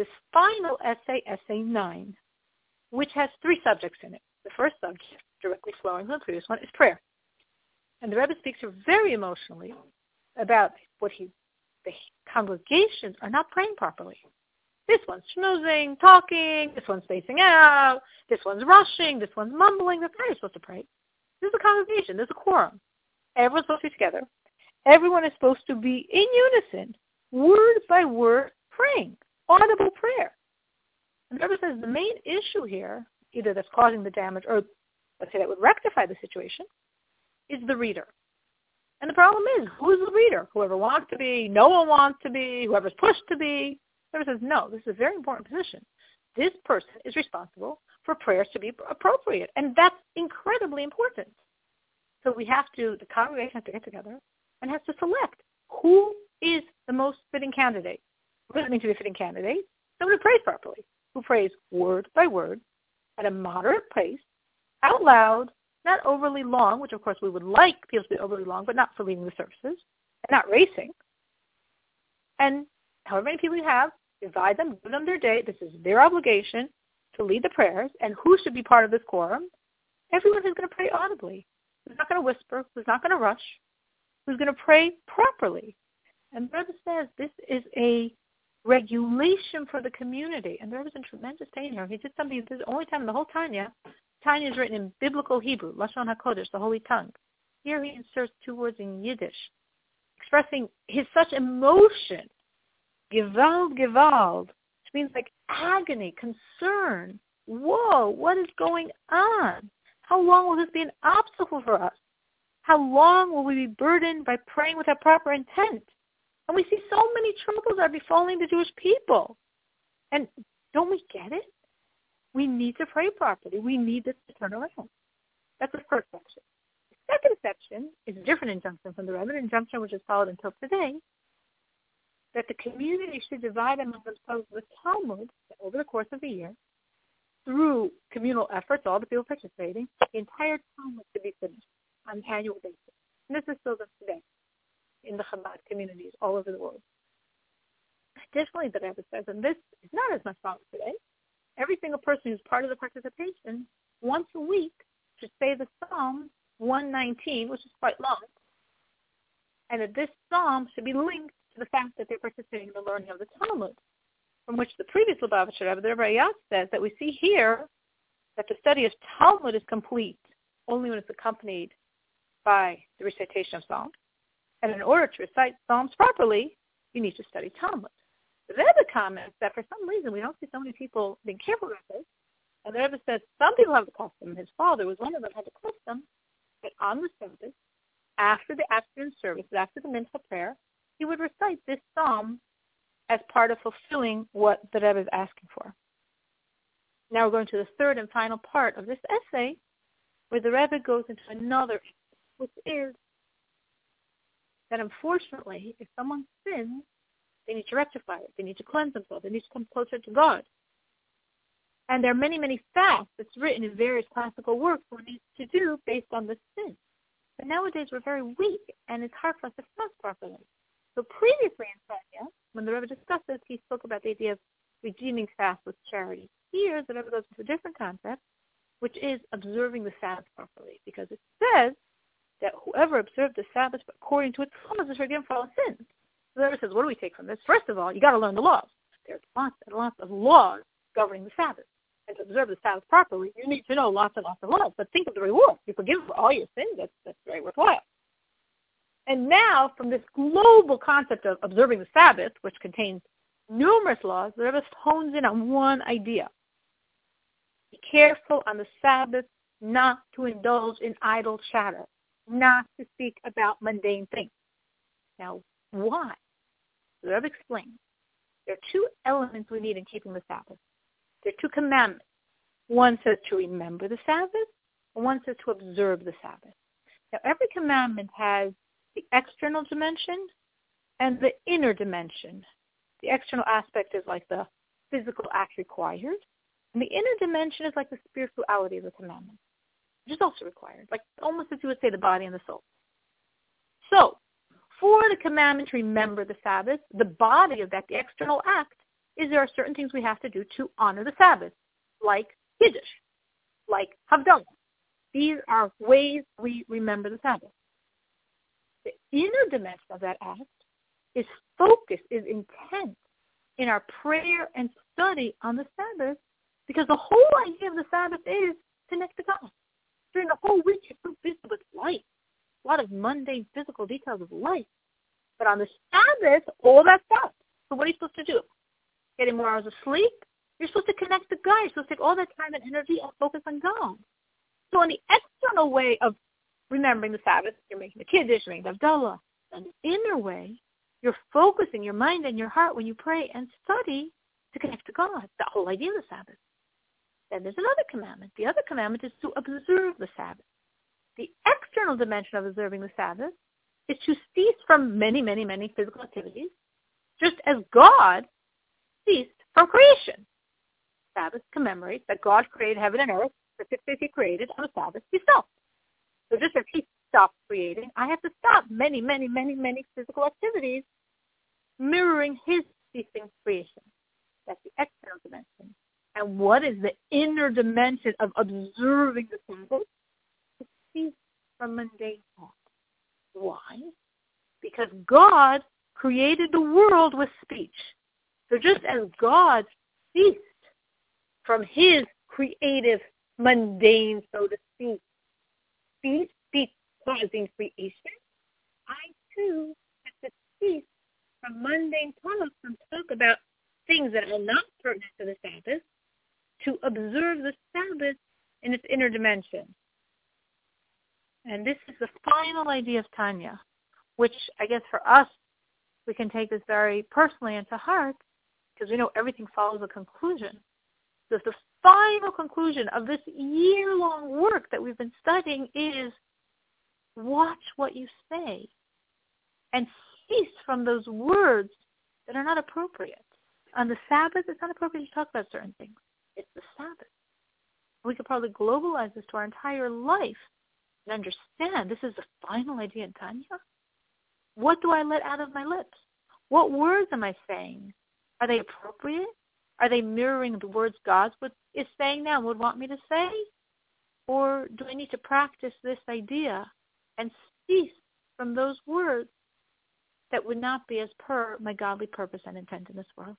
this final essay, essay 9, which has three subjects in it. The first subject, directly flowing from the previous one, is prayer. And the Rebbe speaks very emotionally about what he, the congregations are not praying properly. This one's schmoozing, talking, this one's spacing out, this one's rushing, this one's mumbling. How you're supposed to pray. This is a congregation. There's a quorum. Everyone's supposed to be together. Everyone is supposed to be in unison, word by word, praying, audible prayer. And the says the main issue here, either that's causing the damage or let's say that would rectify the situation, is the reader. And the problem is, who is the reader? Whoever wants to be, no one wants to be, whoever's pushed to be. Whoever says, no, this is a very important position. This person is responsible for prayers to be appropriate. And that's incredibly important. So we have to, the congregation has to get together and has to select who is the most fitting candidate. What does it mean to be a fitting candidate? Someone who prays properly, who prays word by word at a moderate pace, out loud, not overly long, which of course we would like people to be overly long, but not for leading the services, and not racing. And however many people you have, divide them, give them their day. This is their obligation to lead the prayers. And who should be part of this quorum? Everyone who's going to pray audibly, who's not going to whisper, who's not going to rush, who's going to pray properly. And Rebbe says this is a regulation for the community. And there was a tremendous pain here. He did something, this is the only time in the whole Tanya, Tanya is written in biblical Hebrew, Lashon HaKodesh, the Holy Tongue. Here he inserts two words in Yiddish, expressing his such emotion Gewalt, Gewalt, which means like agony, concern. Whoa, what is going on? How long will this be an obstacle for us? How long will we be burdened by praying without proper intent? And we see so many troubles are befalling the Jewish people. And don't we get it? We need to pray properly. We need this to turn around. That's the first section. The second section is a different injunction from the Rebbe, injunction which is followed until today, that the community should divide among themselves the Talmud over the course of the year through communal efforts, all the people participating, the entire Talmud to be finished on an annual basis. And this is still done today in the Chabad communities all over the world. Additionally, the Rebbe says, and this is not as much followed today, every single person who's part of the participation once a week should say the Psalm 119, which is quite long, and that this psalm should be linked to the fact that they're participating in the learning of the Talmud, from which the previous Lubavitcher Rebbe, the Rebbe Rayatz, says that we see here that the study of Talmud is complete only when it's accompanied by the recitation of Psalms. And in order to recite Psalms properly, you need to study Talmud. The Rebbe comments that for some reason we don't see so many people being careful about this. And the Rebbe says some people have the custom, his father was one of them, had the custom that on the Sabbath, after the afternoon service, after the mincha prayer, he would recite this psalm as part of fulfilling what the Rebbe is asking for. Now we're going to the third and final part of this essay, where the Rebbe goes into another, which is that unfortunately, if someone sins, they need to rectify it. They need to cleanse themselves. They need to come closer to God. And there are many, many fasts that's written in various classical works one needs to do based on the sin. But nowadays we're very weak, and it's hard for us to fast properly. So previously in Tanya, when the Rebbe discussed this, he spoke about the idea of redeeming fast with charity. Here, the Rebbe goes into a different concept, which is observing the Sabbath properly, because it says that whoever observed the Sabbath according to its promise is forgiven for all sins. So the says, what do we take from this? First of all, you got to learn the laws. There's lots and lots of laws governing the Sabbath. And to observe the Sabbath properly, you need to know lots and lots of laws. But think of the reward. You forgive for all your sins. That's, that's very worthwhile. And now, from this global concept of observing the Sabbath, which contains numerous laws, the Rebbe hones in on one idea. Be careful on the Sabbath not to indulge in idle chatter, not to speak about mundane things. Now, why? The Rebbe explains. There are two elements we need in keeping the Sabbath. There are two commandments. One says to remember the Sabbath, and one says to observe the Sabbath. Now, every commandment has the external dimension and the inner dimension. The external aspect is like the physical act required, and the inner dimension is like the spirituality of the commandment, which is also required, like almost as you would say the body and the soul. So, for the commandment to remember the Sabbath, the body of that, the external act, is there are certain things we have to do to honor the Sabbath, like Kiddush, like Havdalah. These are ways we remember the Sabbath. The inner dimension of that act is focus, is intent in our prayer and study on the Sabbath, because the whole idea of the Sabbath is connect to God. During the whole week, you're so busy with life, a lot of mundane physical details of life. But on the Sabbath, all that stuff. So what are you supposed to do? Getting more hours of sleep? You're supposed to connect to God. You're supposed to take all that time and energy and focus on God. So in the external way of remembering the Sabbath, you're making the Kiddush, you're making the. In the inner way, you're focusing your mind and your heart when you pray and study to connect to God. The whole idea of the Sabbath. Then there's another commandment. The other commandment is to observe the Sabbath. The external dimension of observing the Sabbath is to cease from many, many, many physical activities, just as God ceased from creation. Sabbath commemorates that God created heaven and earth, the six days he created, on the Sabbath he stopped. So just as he stopped creating, I have to stop many, many, many, many physical activities mirroring his ceasing creation. That's the external dimension. And what is the inner dimension of observing the Sabbath? To cease from mundane thought. Why? Because God created the world with speech. So just as God ceased from his creative, mundane, so to speak, speech, speech causing creation, I too have to cease from mundane talk and talk about things that are not pertinent to the Sabbath to observe the Sabbath in its inner dimension. And this is the final idea of Tanya, which I guess for us, we can take this very personally into heart because we know everything follows a conclusion. So the final conclusion of this year-long work that we've been studying is watch what you say and cease from those words that are not appropriate. On the Sabbath, it's not appropriate to talk about certain things. It's the Sabbath. We could probably globalize this to our entire life and understand this is the final idea in Tanya. What do I let out of my lips? What words am I saying? Are they appropriate? Are they mirroring the words God is saying now and would want me to say? Or do I need to practice this idea and cease from those words that would not be as per my godly purpose and intent in this world?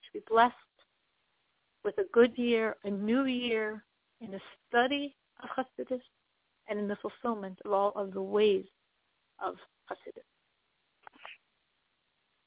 Should be blessed with a good year, a new year in the study of Hasidus and in the fulfillment of all of the ways of Hasidus.